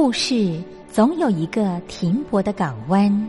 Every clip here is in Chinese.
故事总有一个停泊的港湾。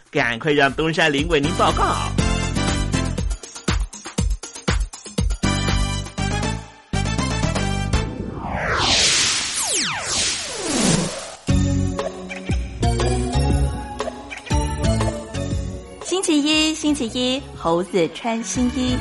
赶快让东山林为您报告。星期一，星期一，猴子穿新衣。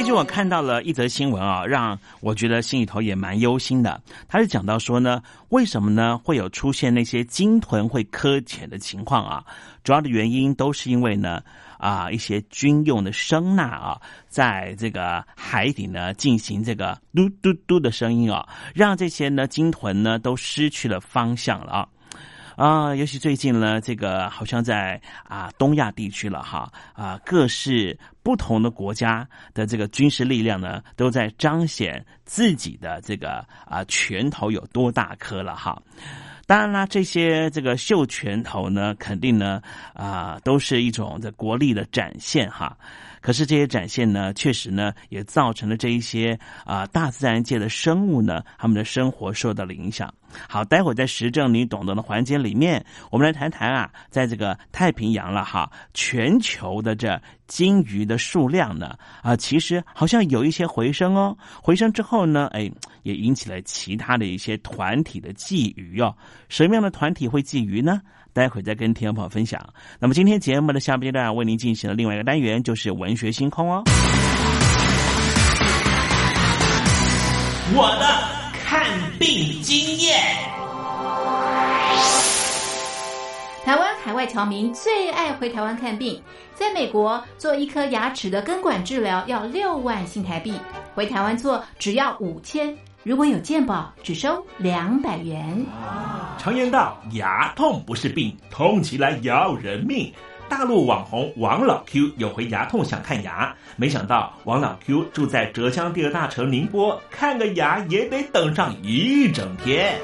最近我看到了一则新闻啊，让我觉得心里头也蛮忧心的。他是讲到说呢，为什么呢会有出现那些鲸豚会搁浅的情况啊？主要的原因都是因为呢啊一些军用的声呐啊，在这个海底呢进行这个嘟嘟嘟的声音啊，让这些呢鲸豚呢都失去了方向了啊。啊，尤其最近呢，这个好像在啊东亚地区了哈啊，各式不同的国家的这个军事力量呢，都在彰显自己的这个啊拳头有多大颗了哈。当然啦，这些这个秀拳头呢，肯定呢啊都是一种这国力的展现哈。可是这些展现呢，确实呢，也造成了这一些啊大自然界的生物呢，他们的生活受到了影响。好，待会儿在时政你懂得的环节里面，我们来谈谈啊，在这个太平洋了哈，全球的这鲸鱼的数量呢啊，其实好像有一些回升哦。回升之后呢，哎，也引起了其他的一些团体的觊觎哦。什么样的团体会觊觎呢？待会儿再跟听众朋友分享。那么今天节目的下半阶段为您进行了另外一个单元就是文学星空哦。我的看病经验。台湾海外侨民最爱回台湾看病，在美国做一颗牙齿的根管治疗要六万新台币，回台湾做只要五千。如果有健保，只收两百元。常言道，牙痛不是病，痛起来要人命。大陆网红王老 Q 有回牙痛想看牙，没想到王老 Q 住在浙江第二大城宁波，看个牙也得等上一整天。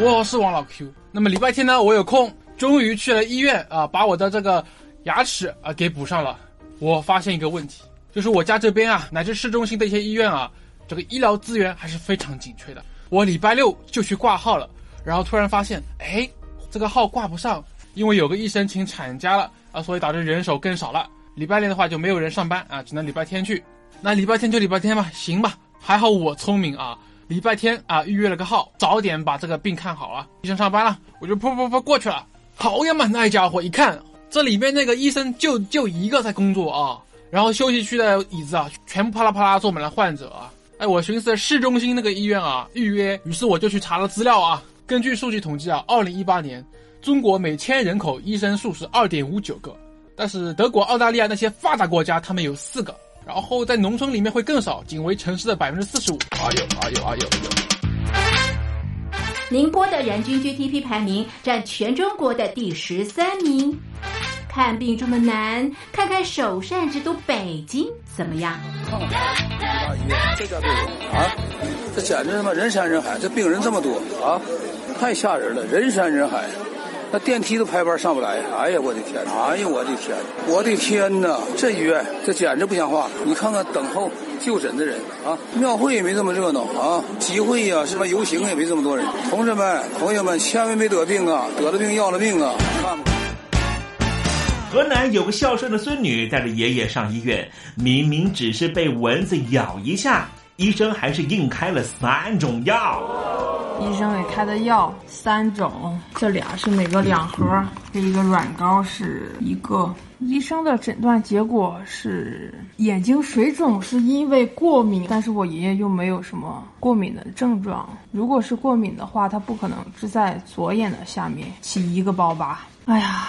我是王老 Q，那么礼拜天呢，我有空，终于去了医院啊，把我的这个牙齿啊给补上了。我发现一个问题，就是我家这边啊，乃至市中心的一些医院啊。这个医疗资源还是非常紧缺的。我礼拜六就去挂号了，然后突然发现，哎，这个号挂不上，因为有个医生请产假了啊，所以导致人手更少了。礼拜六的话就没有人上班啊，只能礼拜天去。那礼拜天就礼拜天吧，行吧。还好我聪明啊，礼拜天啊预约了个号，早点把这个病看好了。医生上班了，我就噗噗噗过去了。好呀嘛，那家伙一看，这里面那个医生就就一个在工作啊，然后休息区的椅子啊，全部啪啦啪啦坐满了患者啊。哎，我寻思市中心那个医院啊，预约，于是我就去查了资料啊。根据数据统计啊，二零一八年中国每千人口医生数是二点五九个，但是德国、澳大利亚那些发达国家他们有四个，然后在农村里面会更少，仅为城市的百分之四十五。哎呦，哎呦，哎呦！宁波的人均 GDP 排名占全中国的第十三名。看病这么难，看看首善之都北京怎么样？看看这家病啊，这简直他妈人山人海，这病人这么多啊，太吓人了，人山人海，那电梯都排班上不来。哎呀，我的天！哎呀，我的天！我的天哪！这医院这简直不像话。你看看等候就诊的人啊，庙会也没这么热闹啊，集会呀，什么游行也没这么多人。同志们、朋友们，千万别得病啊，得了病要了命啊！看吧。河南有个孝顺的孙女带着爷爷上医院，明明只是被蚊子咬一下，医生还是硬开了三种药。医生给开的药三种，这俩是每个两盒，这一个软膏是一个。医生的诊断结果是眼睛水肿是因为过敏，但是我爷爷又没有什么过敏的症状。如果是过敏的话，他不可能是在左眼的下面起一个包吧。哎呀。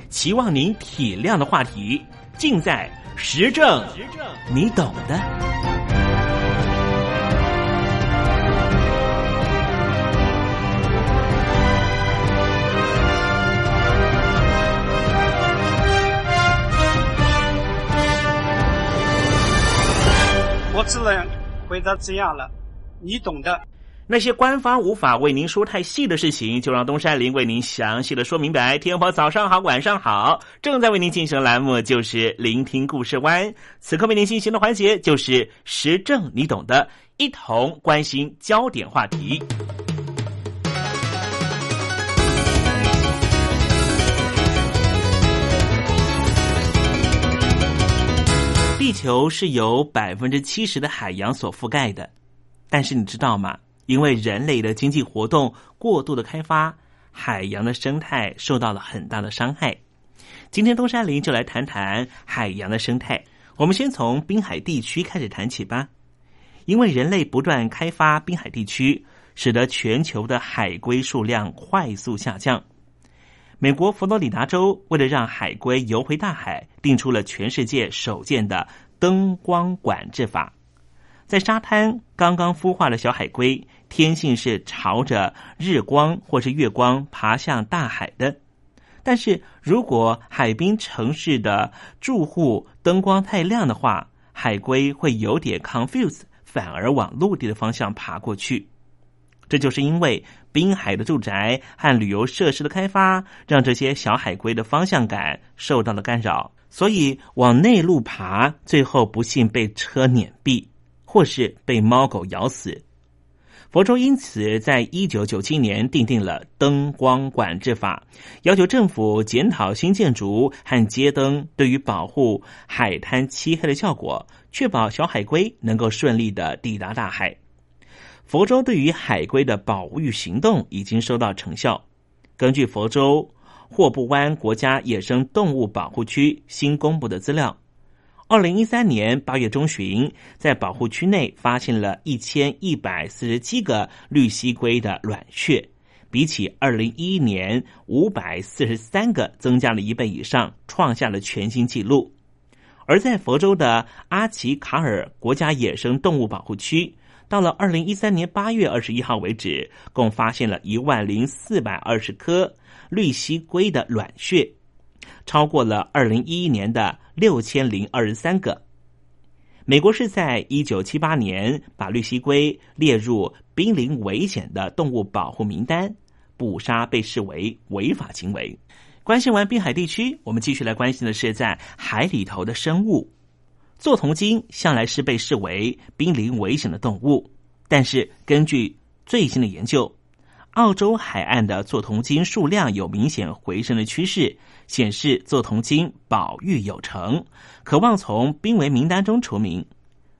期望您体谅的话题，尽在时政，你懂的。我只能。回答这样了，你懂的。那些官方无法为您说太细的事情，就让东山林为您详细的说明白。天婆早上好，晚上好，正在为您进行的栏目就是聆听故事湾。此刻为您进行的环节就是时政，你懂的，一同关心焦点话题。地球是由百分之七十的海洋所覆盖的，但是你知道吗？因为人类的经济活动过度的开发，海洋的生态受到了很大的伤害。今天东山林就来谈谈海洋的生态。我们先从滨海地区开始谈起吧。因为人类不断开发滨海地区，使得全球的海龟数量快速下降。美国佛罗里达州为了让海龟游回大海，定出了全世界首件的灯光管制法。在沙滩刚刚孵化的小海龟。天性是朝着日光或是月光爬向大海的，但是如果海滨城市的住户灯光太亮的话，海龟会有点 confuse，反而往陆地的方向爬过去。这就是因为滨海的住宅和旅游设施的开发，让这些小海龟的方向感受到了干扰，所以往内陆爬，最后不幸被车碾毙，或是被猫狗咬死。佛州因此在一九九七年订定了灯光管制法，要求政府检讨新建筑和街灯对于保护海滩漆黑的效果，确保小海龟能够顺利的抵达大海。佛州对于海龟的保育行动已经收到成效。根据佛州霍布湾国家野生动物保护区新公布的资料。二零一三年八月中旬，在保护区内发现了一千一百四十七个绿蜥龟的卵穴，比起二零一一年五百四十三个增加了一倍以上，创下了全新纪录。而在佛州的阿奇卡尔国家野生动物保护区，到了二零一三年八月二十一号为止，共发现了一万零四百二十颗绿蜥龟的卵穴。超过了二零一一年的六千零二十三个。美国是在一九七八年把绿蜥龟列入濒临危险的动物保护名单，捕杀被视为违法行为。关心完滨海地区，我们继续来关心的是在海里头的生物。座头鲸向来是被视为濒临危险的动物，但是根据最新的研究。澳洲海岸的座头鲸数量有明显回升的趋势，显示座头鲸保育有成，渴望从濒危名单中除名。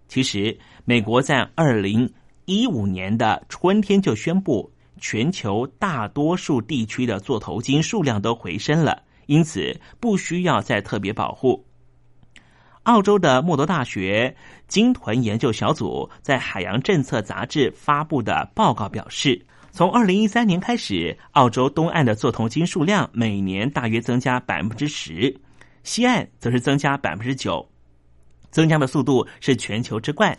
其实，美国在二零一五年的春天就宣布，全球大多数地区的座头鲸数量都回升了，因此不需要再特别保护。澳洲的莫多大学鲸豚研究小组在《海洋政策》杂志发布的报告表示。从二零一三年开始，澳洲东岸的座头鲸数量每年大约增加百分之十，西岸则是增加百分之九，增加的速度是全球之冠。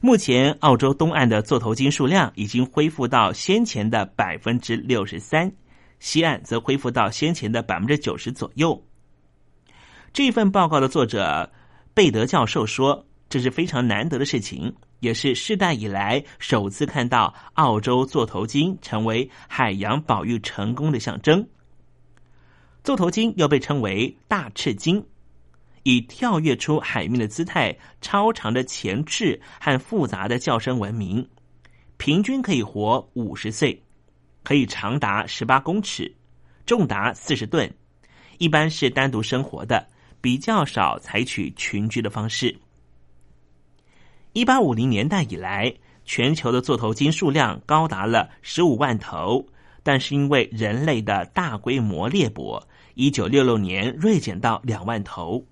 目前，澳洲东岸的座头鲸数量已经恢复到先前的百分之六十三，西岸则恢复到先前的百分之九十左右。这份报告的作者贝德教授说：“这是非常难得的事情。”也是世代以来首次看到澳洲座头鲸成为海洋保育成功的象征。座头鲸又被称为大翅鲸，以跳跃出海面的姿态、超长的前翅和复杂的叫声闻名。平均可以活五十岁，可以长达十八公尺，重达四十吨。一般是单独生活的，比较少采取群居的方式。一八五零年代以来，全球的座头鲸数量高达了十五万头，但是因为人类的大规模猎捕，一九六六年锐减到两万头。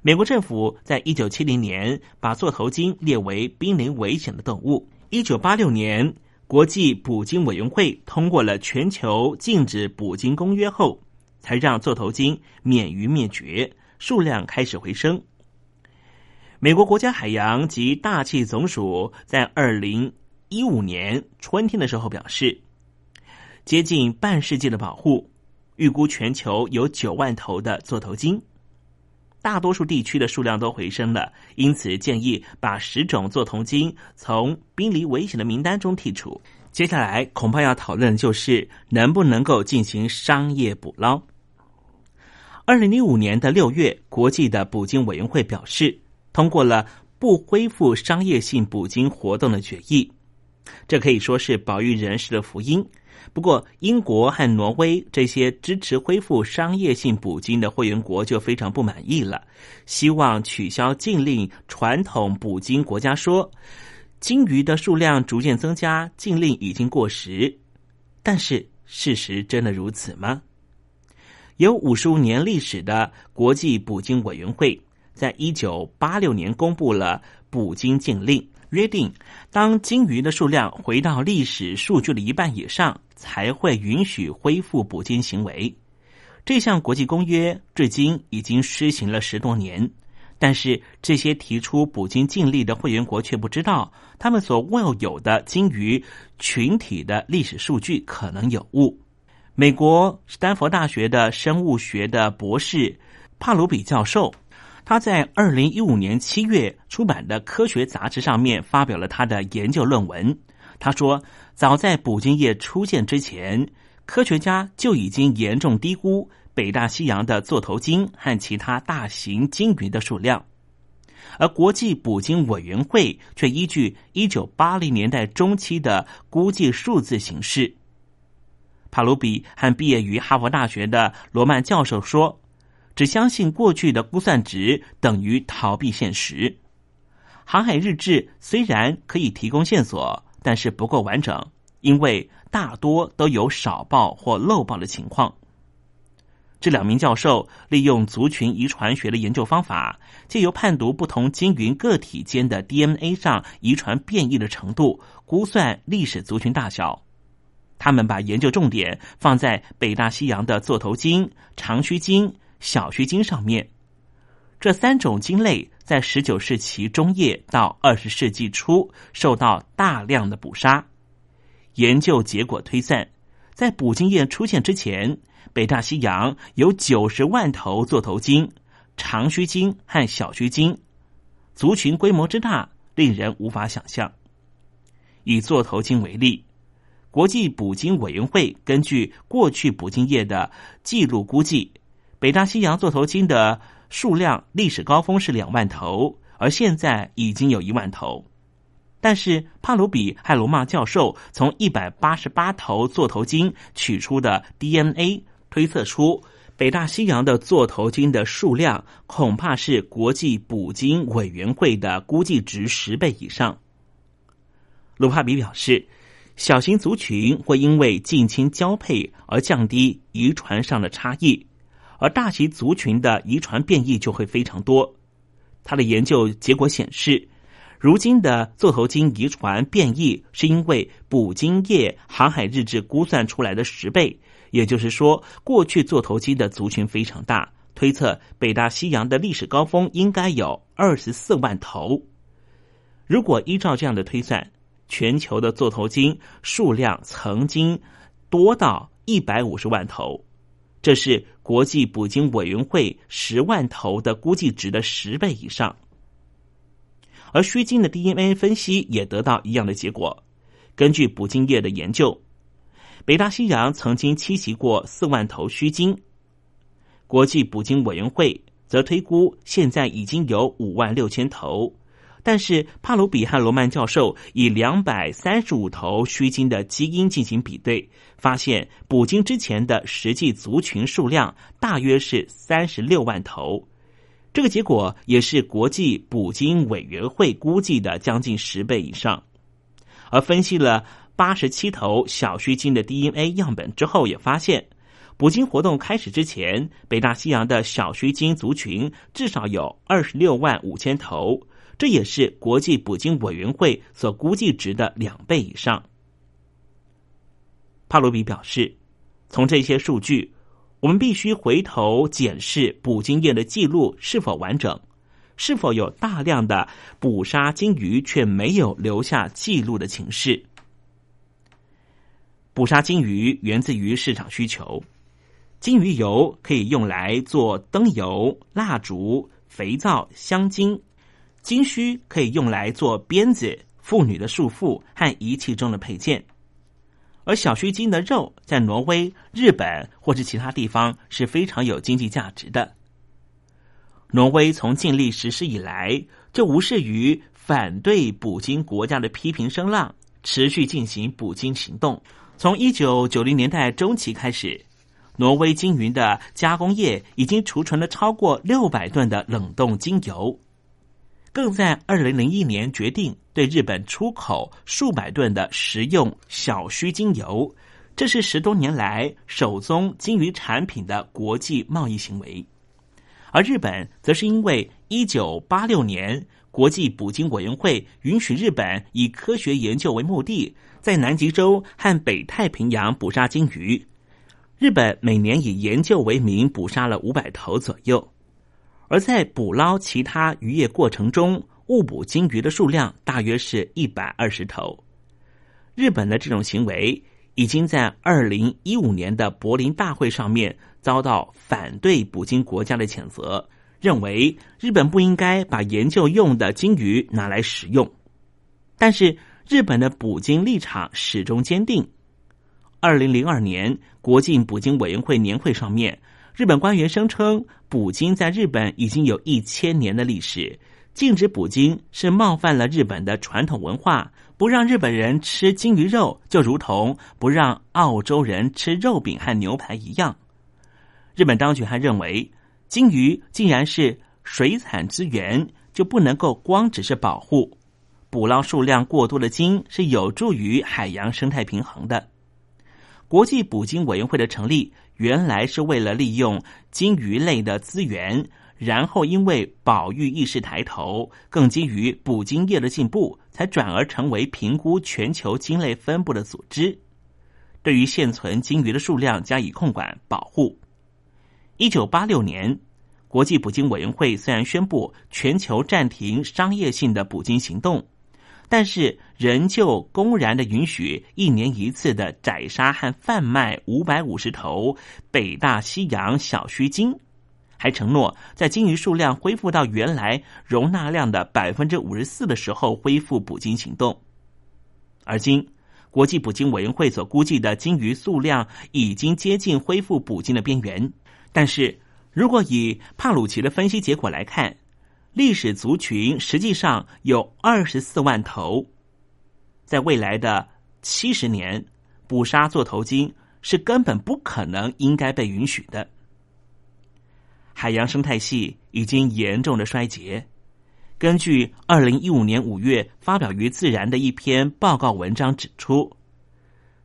美国政府在一九七零年把座头鲸列为濒临危险的动物。一九八六年，国际捕鲸委员会通过了全球禁止捕鲸公约后，才让座头鲸免于灭绝，数量开始回升。美国国家海洋及大气总署在二零一五年春天的时候表示，接近半世纪的保护，预估全球有九万头的座头鲸。大多数地区的数量都回升了，因此建议把十种座头鲸从濒临危险的名单中剔除。接下来恐怕要讨论的就是能不能够进行商业捕捞。二零零五年的六月，国际的捕鲸委员会表示，通过了不恢复商业性捕鲸活动的决议。这可以说是保育人士的福音。不过，英国和挪威这些支持恢复商业性捕鲸的会员国就非常不满意了，希望取消禁令。传统捕鲸国家说，鲸鱼的数量逐渐增加，禁令已经过时。但是，事实真的如此吗？有五十五年历史的国际捕鲸委员会，在一九八六年公布了捕鲸禁令。约定，当鲸鱼的数量回到历史数据的一半以上，才会允许恢复捕鲸行为。这项国际公约至今已经施行了十多年，但是这些提出捕鲸禁令的会员国却不知道，他们所握有的鲸鱼群体的历史数据可能有误。美国斯坦福大学的生物学的博士帕鲁比教授。他在二零一五年七月出版的科学杂志上面发表了他的研究论文。他说，早在捕鲸业出现之前，科学家就已经严重低估北大西洋的座头鲸和其他大型鲸鱼的数量，而国际捕鲸委员会却依据一九八零年代中期的估计数字行事。帕鲁比和毕业于哈佛大学的罗曼教授说。只相信过去的估算值等于逃避现实。航海日志虽然可以提供线索，但是不够完整，因为大多都有少报或漏报的情况。这两名教授利用族群遗传学的研究方法，借由判读不同鲸云个体间的 DNA 上遗传变异的程度，估算历史族群大小。他们把研究重点放在北大西洋的座头鲸、长须鲸。小须鲸上面，这三种鲸类在十九世纪中叶到二十世纪初受到大量的捕杀。研究结果推算，在捕鲸业出现之前，北大西洋有九十万头座头鲸、长须鲸和小须鲸，族群规模之大，令人无法想象。以座头鲸为例，国际捕鲸委员会根据过去捕鲸业的记录估计。北大西洋座头鲸的数量历史高峰是两万头，而现在已经有一万头。但是帕鲁比和罗曼教授从一百八十八头座头鲸取出的 DNA 推测出，北大西洋的座头鲸的数量恐怕是国际捕鲸委员会的估计值十倍以上。卢帕比表示，小型族群会因为近亲交配而降低遗传上的差异。而大型族群的遗传变异就会非常多。他的研究结果显示，如今的座头鲸遗传变异是因为捕鲸业航海日志估算出来的十倍，也就是说，过去座头鲸的族群非常大。推测北大西洋的历史高峰应该有二十四万头。如果依照这样的推算，全球的座头鲸数量曾经多到一百五十万头。这是国际捕鲸委员会十万头的估计值的十倍以上，而须鲸的 DNA 分析也得到一样的结果。根据捕鲸业的研究，北大西洋曾经栖息过四万头须鲸，国际捕鲸委员会则推估现在已经有五万六千头。但是帕鲁比和罗曼教授以两百三十五头须鲸的基因进行比对，发现捕鲸之前的实际族群数量大约是三十六万头。这个结果也是国际捕鲸委员会估计的将近十倍以上。而分析了八十七头小须鲸的 DNA 样本之后，也发现捕鲸活动开始之前，北大西洋的小须鲸族群至少有二十六万五千头。这也是国际捕鲸委员会所估计值的两倍以上。帕鲁比表示，从这些数据，我们必须回头检视捕鲸业的记录是否完整，是否有大量的捕杀鲸鱼却没有留下记录的情势。捕杀鲸鱼源自于市场需求，鲸鱼油可以用来做灯油、蜡烛、肥皂、香精；金须可以用来做鞭子、妇女的束缚和仪器中的配件。而小须鲸的肉在挪威、日本或是其他地方是非常有经济价值的。挪威从建立实施以来，就无视于反对捕鲸国家的批评声浪，持续进行捕鲸行动。从一九九零年代中期开始，挪威鲸鱼的加工业已经储存了超过六百吨的冷冻鲸油，更在二零零一年决定对日本出口数百吨的食用小须鲸油，这是十多年来首宗鲸鱼产品的国际贸易行为。而日本则是因为一九八六年国际捕鲸委员会允许日本以科学研究为目的。在南极洲和北太平洋捕杀鲸鱼，日本每年以研究为名捕杀了五百头左右，而在捕捞其他渔业过程中误捕鲸鱼的数量大约是一百二十头。日本的这种行为已经在二零一五年的柏林大会上面遭到反对捕鲸国家的谴责，认为日本不应该把研究用的鲸鱼拿来食用，但是。日本的捕鲸立场始终坚定。二零零二年国境捕鲸委员会年会上面，日本官员声称，捕鲸在日本已经有一千年的历史，禁止捕鲸是冒犯了日本的传统文化，不让日本人吃鲸鱼肉，就如同不让澳洲人吃肉饼和牛排一样。日本当局还认为，鲸鱼竟然是水产资源，就不能够光只是保护。捕捞数量过多的鲸是有助于海洋生态平衡的。国际捕鲸委员会的成立，原来是为了利用鲸鱼类的资源，然后因为保育意识抬头，更基于捕鲸业的进步，才转而成为评估全球鲸类分布的组织，对于现存鲸鱼的数量加以控管保护。一九八六年，国际捕鲸委员会虽然宣布全球暂停商业性的捕鲸行动。但是，仍旧公然的允许一年一次的宰杀和贩卖五百五十头北大西洋小须鲸，还承诺在鲸鱼数量恢复到原来容纳量的百分之五十四的时候恢复捕鲸行动。而今，国际捕鲸委员会所估计的鲸鱼数量已经接近恢复捕鲸的边缘。但是如果以帕鲁奇的分析结果来看，历史族群实际上有二十四万头，在未来的七十年，捕杀座头鲸是根本不可能应该被允许的。海洋生态系已经严重的衰竭。根据二零一五年五月发表于《自然》的一篇报告文章指出，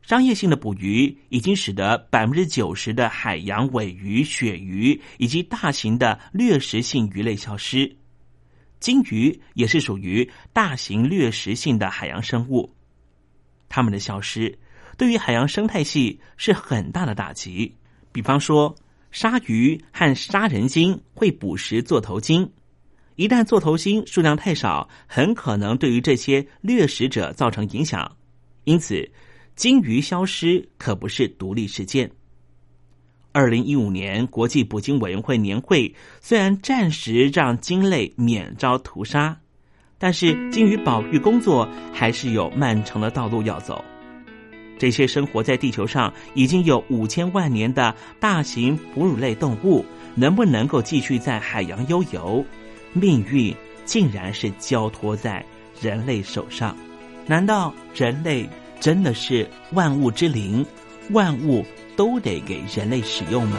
商业性的捕鱼已经使得百分之九十的海洋尾鱼、鳕鱼以及大型的掠食性鱼类消失。鲸鱼也是属于大型掠食性的海洋生物，它们的消失对于海洋生态系是很大的打击。比方说，鲨鱼和杀人鲸会捕食座头鲸，一旦座头鲸数量太少，很可能对于这些掠食者造成影响。因此，鲸鱼消失可不是独立事件。二零一五年国际捕鲸委员会年会虽然暂时让鲸类免遭屠杀，但是鲸鱼保育工作还是有漫长的道路要走。这些生活在地球上已经有五千万年的大型哺乳类动物，能不能够继续在海洋悠游？命运竟然是交托在人类手上？难道人类真的是万物之灵？万物？都得给人类使用吗？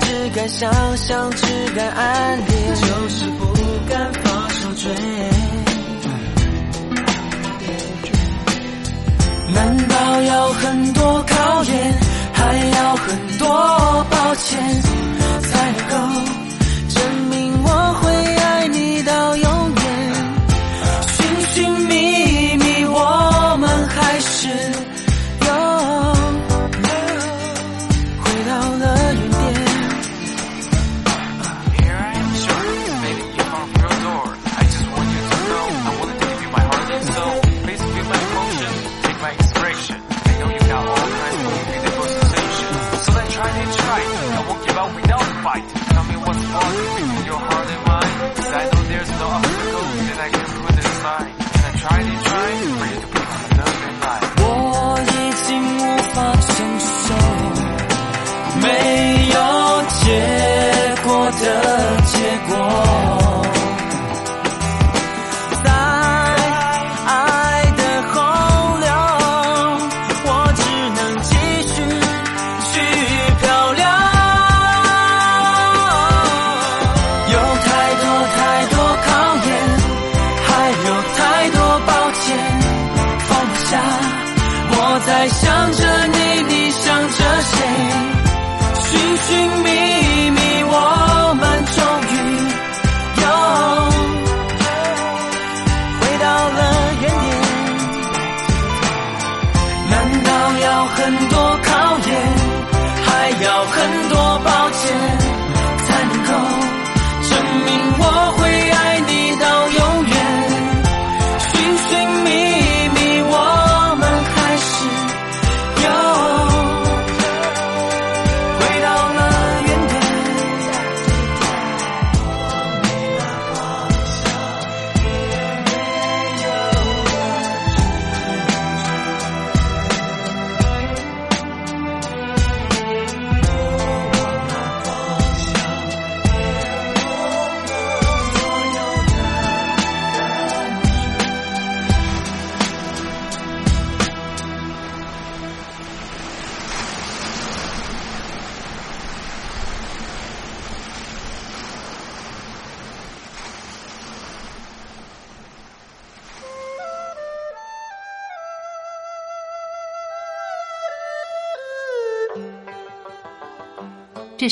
只敢想象只敢暗恋就是不敢放手追。难道要很多考验还要很多抱歉才能够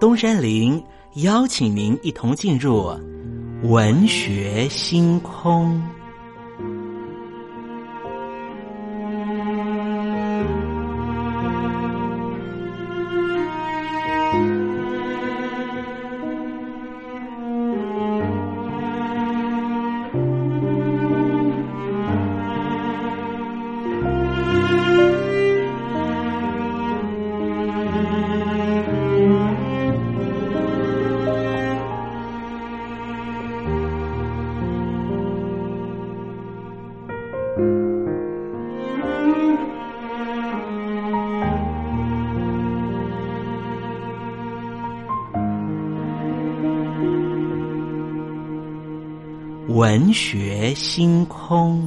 东山林邀请您一同进入文学星空。文学星空，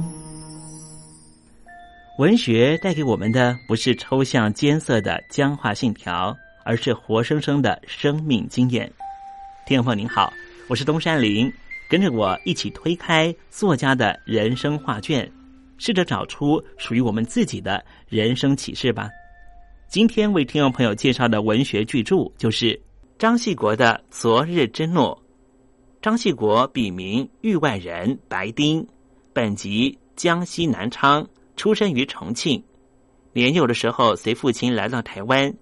文学带给我们的不是抽象艰涩的僵化信条，而是活生生的生命经验。听众朋友您好，我是东山林，跟着我一起推开作家的人生画卷，试着找出属于我们自己的人生启示吧。今天为听众朋友介绍的文学巨著就是张系国的《昨日之诺》。张系国笔名域外人白丁，本籍江西南昌，出生于重庆。年幼的时候随父亲来到台湾，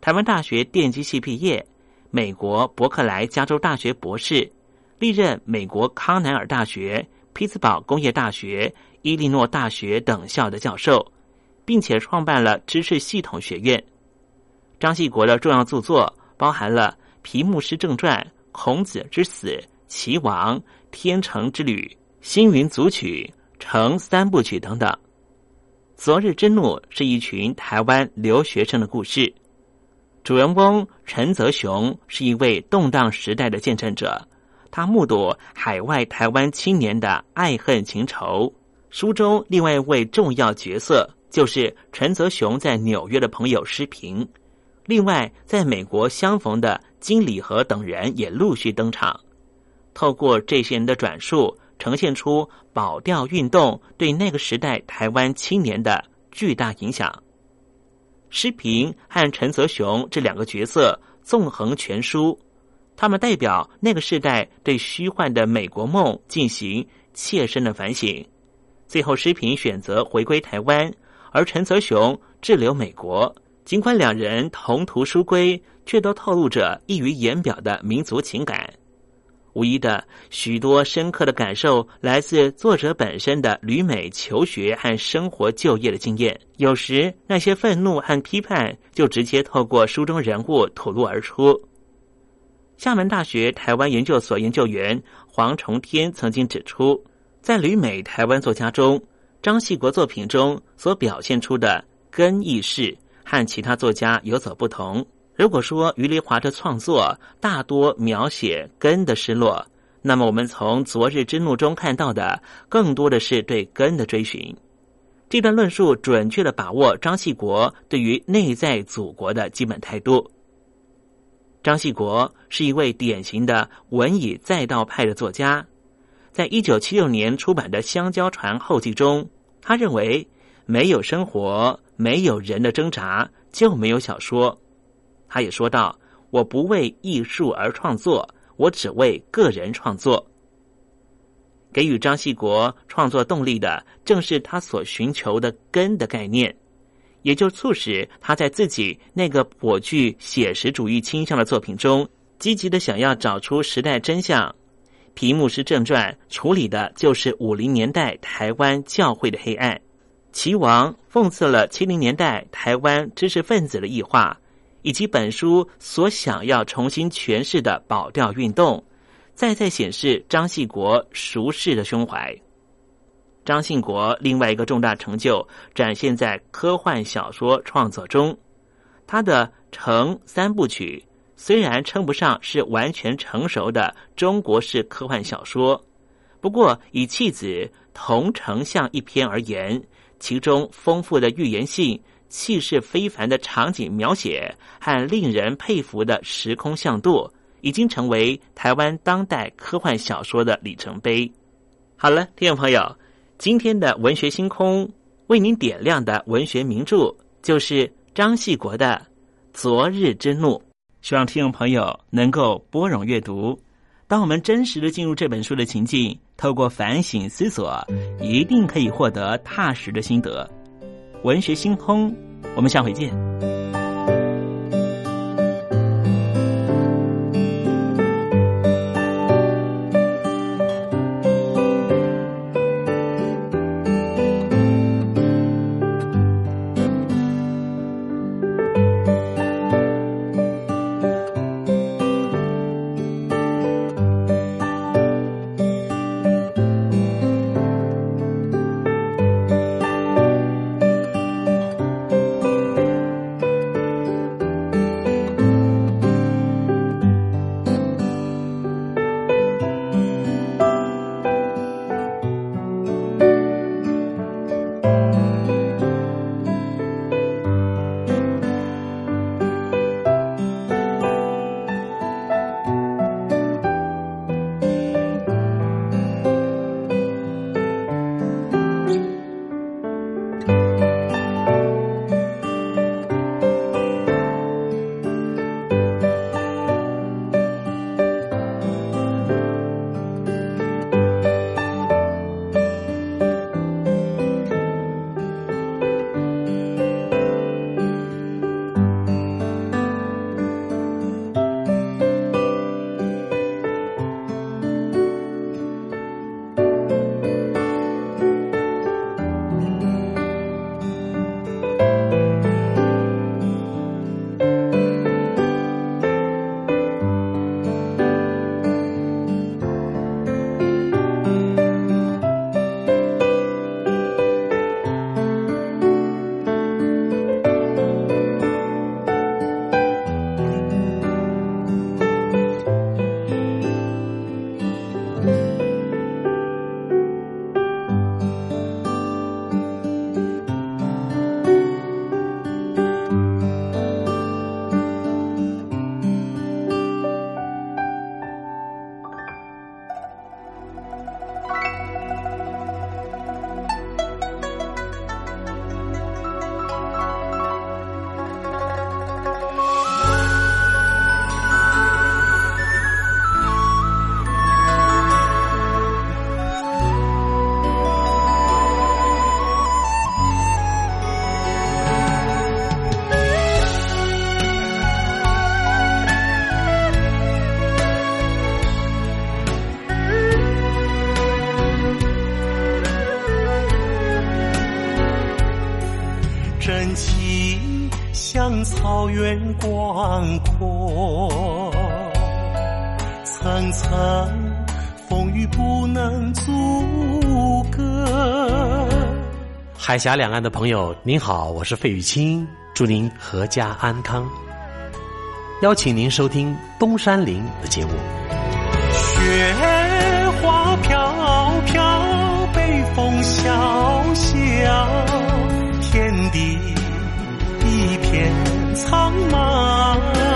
台湾大学电机系毕业，美国伯克莱加州大学博士，历任美国康奈尔大学、匹兹堡工业大学、伊利诺大学等校的教授。并且创办了知识系统学院。张系国的重要著作包含了《皮牧师正传》《孔子之死》《齐王》《天成之旅》《星云组曲》《成三部曲》等等。《昨日之怒》是一群台湾留学生的故事，主人翁陈泽雄是一位动荡时代的见证者，他目睹海外台湾青年的爱恨情仇。书中另外一位重要角色。就是陈泽雄在纽约的朋友施平，另外在美国相逢的金礼和等人也陆续登场。透过这些人的转述，呈现出保钓运动对那个时代台湾青年的巨大影响。施平和陈泽雄这两个角色纵横全书，他们代表那个时代对虚幻的美国梦进行切身的反省。最后，施平选择回归台湾。而陈泽雄滞留美国，尽管两人同途书归，却都透露着溢于言表的民族情感。无疑的，许多深刻的感受来自作者本身的旅美求学和生活就业的经验。有时，那些愤怒和批判就直接透过书中人物吐露而出。厦门大学台湾研究所研究员黄崇天曾经指出，在旅美台湾作家中。张系国作品中所表现出的根意识和其他作家有所不同。如果说余丽华的创作大多描写根的失落，那么我们从《昨日之怒》中看到的更多的是对根的追寻。这段论述准确的把握张系国对于内在祖国的基本态度。张系国是一位典型的文以载道派的作家，在一九七六年出版的《香蕉船后记》中。他认为，没有生活、没有人的挣扎，就没有小说。他也说道：“我不为艺术而创作，我只为个人创作。”给予张系国创作动力的，正是他所寻求的根的概念，也就促使他在自己那个颇具写实主义倾向的作品中，积极的想要找出时代真相。《皮牧师正传》处理的就是五零年代台湾教会的黑暗，《齐王》讽刺了七零年代台湾知识分子的异化，以及本书所想要重新诠释的保钓运动，再再显示张信国熟识的胸怀。张信国另外一个重大成就展现在科幻小说创作中，他的《成三部曲》。虽然称不上是完全成熟的中国式科幻小说，不过以《弃子》同城像一篇而言，其中丰富的预言性、气势非凡的场景描写和令人佩服的时空向度，已经成为台湾当代科幻小说的里程碑。好了，听众朋友，今天的文学星空为您点亮的文学名著，就是张系国的《昨日之怒》。希望听众朋友能够拨冗阅读。当我们真实的进入这本书的情境，透过反省思索，一定可以获得踏实的心得。文学星空，我们下回见。海峡两岸的朋友，您好，我是费玉清，祝您阖家安康。邀请您收听东山林的节目。雪花飘飘，北风萧萧，天地一片苍茫。